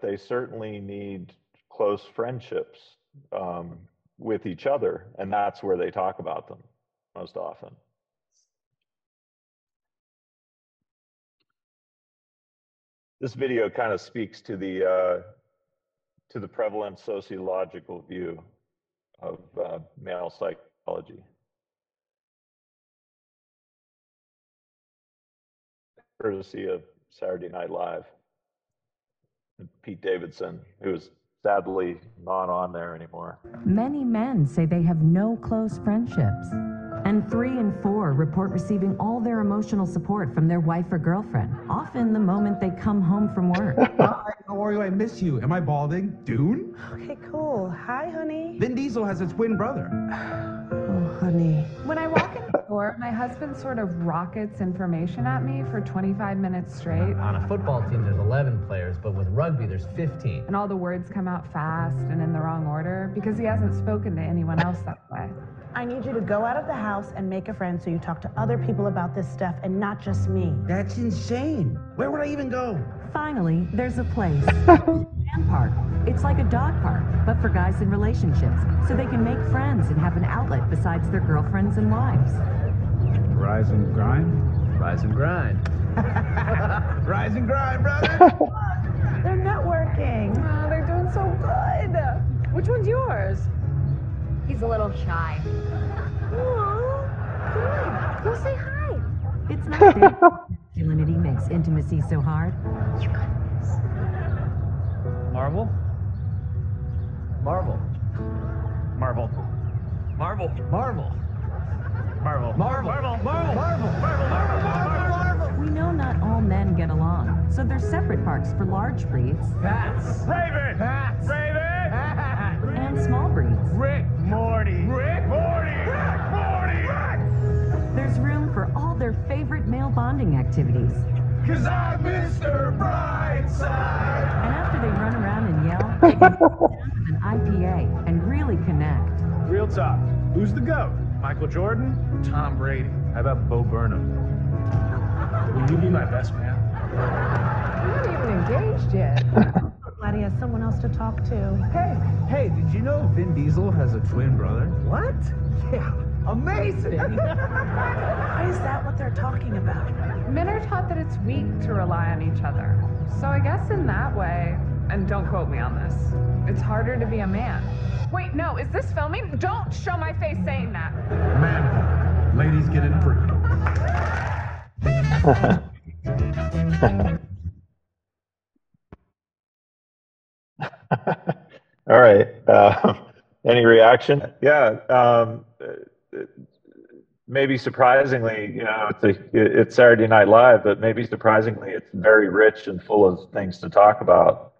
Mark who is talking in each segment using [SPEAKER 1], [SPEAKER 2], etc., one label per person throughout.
[SPEAKER 1] they certainly need close friendships um, with each other, and that's where they talk about them most often. This video kind of speaks to the uh, to the prevalent sociological view of uh, male psychology. Courtesy of Saturday Night Live. Pete Davidson, who is sadly not on there anymore.
[SPEAKER 2] Many men say they have no close friendships. And three in four report receiving all their emotional support from their wife or girlfriend, often the moment they come home from work.
[SPEAKER 3] Hi, how are you? I miss you. Am I balding? Dune?
[SPEAKER 4] Okay, cool. Hi, honey.
[SPEAKER 3] Vin Diesel has a twin brother.
[SPEAKER 4] Oh, honey.
[SPEAKER 5] When I walk in the door, my husband sort of rockets information at me for 25 minutes straight.
[SPEAKER 6] On a football team, there's 11 players, but with rugby, there's 15.
[SPEAKER 5] And all the words come out fast and in the wrong order because he hasn't spoken to anyone else that way.
[SPEAKER 4] I need you to go out of the house and make a friend so you talk to other people about this stuff and not just me.
[SPEAKER 3] That's insane. Where would I even go?
[SPEAKER 2] Finally, there's a place. Man Park. It's like a dog park, but for guys in relationships, so they can make friends and have an outlet besides their girlfriends and wives.
[SPEAKER 3] Rise and grind?
[SPEAKER 6] Rise and grind.
[SPEAKER 3] Rise and grind, brother!
[SPEAKER 4] They're networking.
[SPEAKER 5] Oh, they're doing so good. Which one's yours?
[SPEAKER 7] He's a little shy.
[SPEAKER 4] Aw,
[SPEAKER 7] Go say hi.
[SPEAKER 2] It's not that masculinity makes intimacy so hard.
[SPEAKER 6] Marvel? Marvel. Marvel. Marvel. Marvel. Marvel. Marvel. Marvel. Marvel. Marvel. Marvel. Marvel. Marvel Marvel Marvel.
[SPEAKER 2] We know not all men get along, so there's separate parks for large breeds
[SPEAKER 6] Pats. Raven. Pats. Raven.
[SPEAKER 2] and small breeds.
[SPEAKER 6] Rick. Morty. Rick. Morty. Rick. Morty.
[SPEAKER 2] There's room for all their favorite male bonding activities.
[SPEAKER 3] Cause I'm Mr. Brightside!
[SPEAKER 2] And after they run around and yell, they can sit down with an IPA and really connect.
[SPEAKER 8] Real talk. Who's the GOAT? Michael Jordan or Tom Brady? How about Bo Burnham? Will you be my best man?
[SPEAKER 5] You're not even engaged yet.
[SPEAKER 4] glad he has someone else to talk to.
[SPEAKER 3] Hey, hey, did you know Vin Diesel has a twin brother? What? Yeah, amazing!
[SPEAKER 4] Why is that what they're talking about?
[SPEAKER 5] Men are taught that it's weak to rely on each other. So I guess in that way, and don't quote me on this, it's harder to be a man. Wait, no, is this filming? Don't show my face saying that.
[SPEAKER 3] Man, ladies get it free.
[SPEAKER 1] All right. Uh, any reaction? Yeah. Um, maybe surprisingly, you know, it's, a, it's Saturday Night Live, but maybe surprisingly, it's very rich and full of things to talk about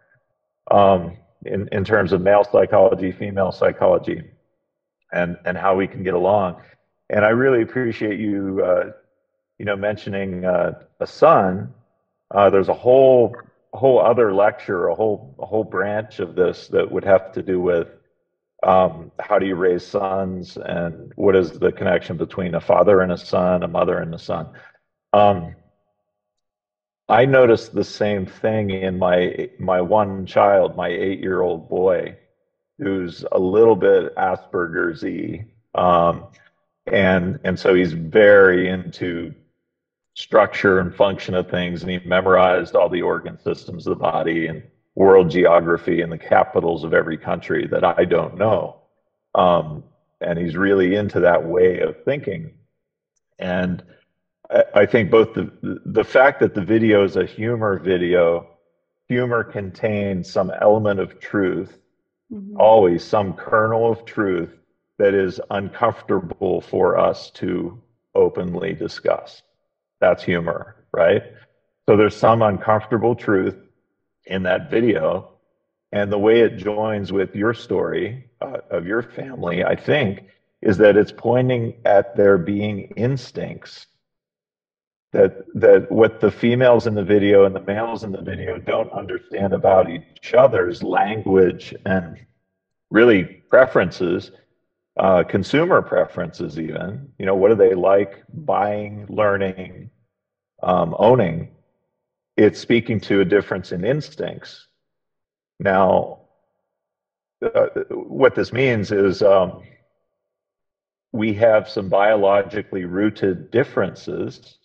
[SPEAKER 1] um, in, in terms of male psychology, female psychology, and, and how we can get along. And I really appreciate you, uh, you know, mentioning uh, a son. Uh, there's a whole whole other lecture, a whole a whole branch of this that would have to do with um, how do you raise sons and what is the connection between a father and a son, a mother and a son. Um, I noticed the same thing in my my one child, my eight year old boy, who's a little bit Asperger's y, um, and and so he's very into structure and function of things, and he memorized all the organ systems of the body and world geography and the capitals of every country that I don't know. Um, and he's really into that way of thinking. And I, I think both the the fact that the video is a humor video, humor contains some element of truth,
[SPEAKER 5] Mm-hmm.
[SPEAKER 1] always some kernel of truth that is uncomfortable for us to openly discuss. That's humor, right? So there's some uncomfortable truth in that video. And the way it joins with your story uh, of your family, I think, is that it's pointing at there being instincts that that what the females in the video and the males in the video don't understand about each other's language and really preferences, uh, consumer preferences, even. You know, what do they like buying, learning, um, owning? It's speaking to a difference in instincts Now, uh, what this means is um, we have some biologically rooted differences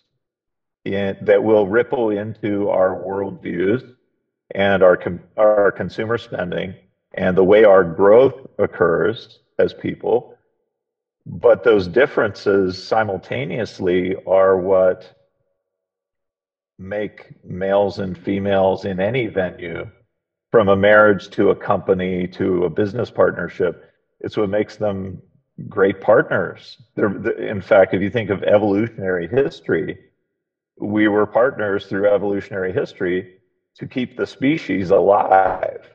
[SPEAKER 1] in, that will ripple into our worldviews and our, our consumer spending and the way our growth occurs as people. But those differences simultaneously are what make males and females in any venue, from a marriage to a company to a business partnership, it's what makes them great partners. They're, in fact, if you think of evolutionary history, we were partners through evolutionary history to keep the species alive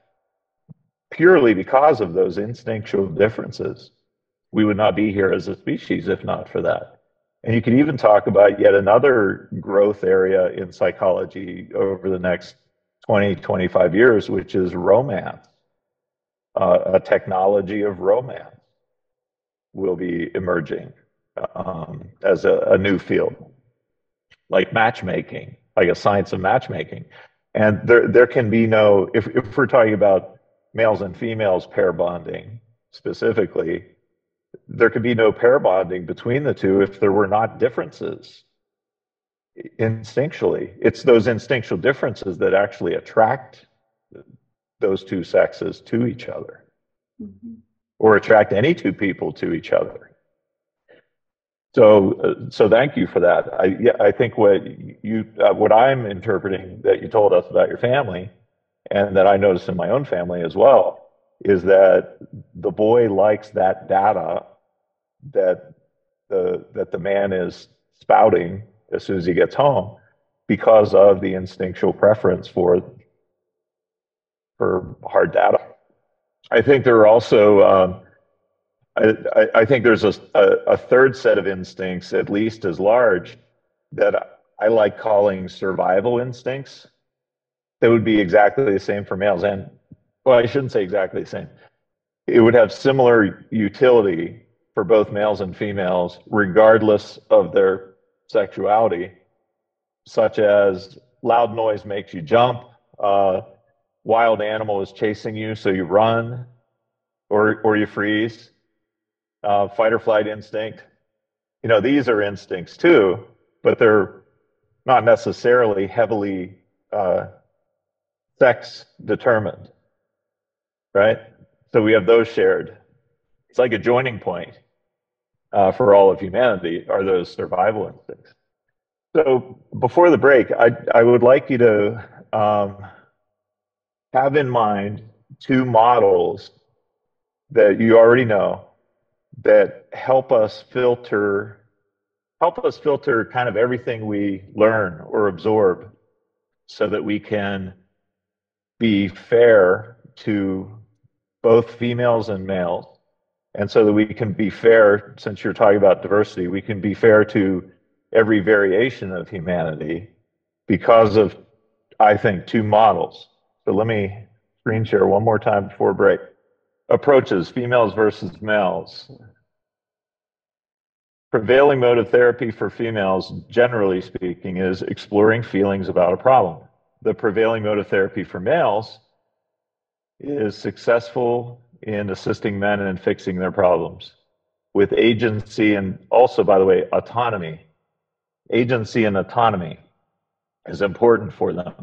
[SPEAKER 1] purely because of those instinctual differences. We would not be here as a species if not for that. And you could even talk about yet another growth area in psychology over the next 20, 25 years, which is romance. Uh, a technology of romance will be emerging um, as a, a new field, like matchmaking, like a science of matchmaking. And there, there can be no, if, if we're talking about males and females pair bonding specifically, there could be no pair bonding between the two if there were not differences instinctually. It's those instinctual differences that actually attract those two sexes to each other mm-hmm. or attract any two people to each other. So, uh, so thank you for that. I, yeah, I think what you, uh, what I'm interpreting that you told us about your family, and that I notice in my own family as well, is that the boy likes that data that the that the man is spouting as soon as he gets home, because of the instinctual preference for for hard data. I think there are also um, I, I, think there's a, a, a, third set of instincts, at least as large, that I like calling survival instincts. That would be exactly the same for males. And, well, I shouldn't say exactly the same. It would have similar utility for both males and females, regardless of their sexuality, such as loud noise makes you jump, uh, wild animal is chasing you, so you run or, or you freeze uh, fight or flight instinct. You know, these are instincts too, but they're not necessarily heavily uh, sex determined, right? So we have those shared. It's like a joining point uh, for all of humanity are those survival instincts. So before the break, I, I would like you to um, have in mind two models that you already know that help us filter help us filter kind of everything we learn or absorb so that we can be fair to both females and males. And so that we can be fair since you're talking about diversity we can be fair to every variation of humanity because of i think two models. So let me screen share one more time before break approaches, females versus males. Prevailing mode of therapy for females, generally speaking, is exploring feelings about a problem. The prevailing mode of therapy for males is successful in assisting men in fixing their problems with agency and also, by the way, autonomy. Agency and autonomy is important for them.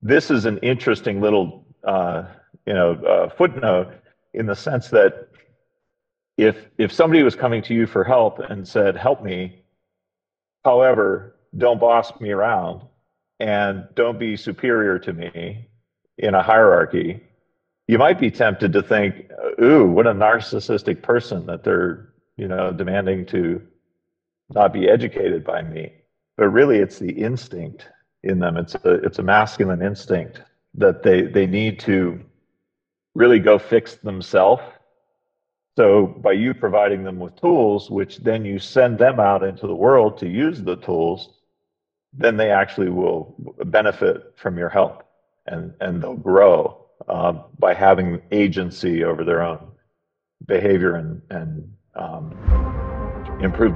[SPEAKER 1] This is an interesting little uh, you know, uh, footnote in the sense that if if somebody was coming to you for help and said, "Help me," however, don't boss me around and don't be superior to me in a hierarchy, you might be tempted to think, "Ooh, what a narcissistic person that they're you know demanding to not be educated by me." But really, it's the instinct in them. It's a it's a masculine instinct that they they need to really go fix themselves. So by you providing them with tools, which then you send them out into the world to use the tools, then they actually will benefit from your help and, and they'll grow uh, by having agency over their own behavior and, and um, improve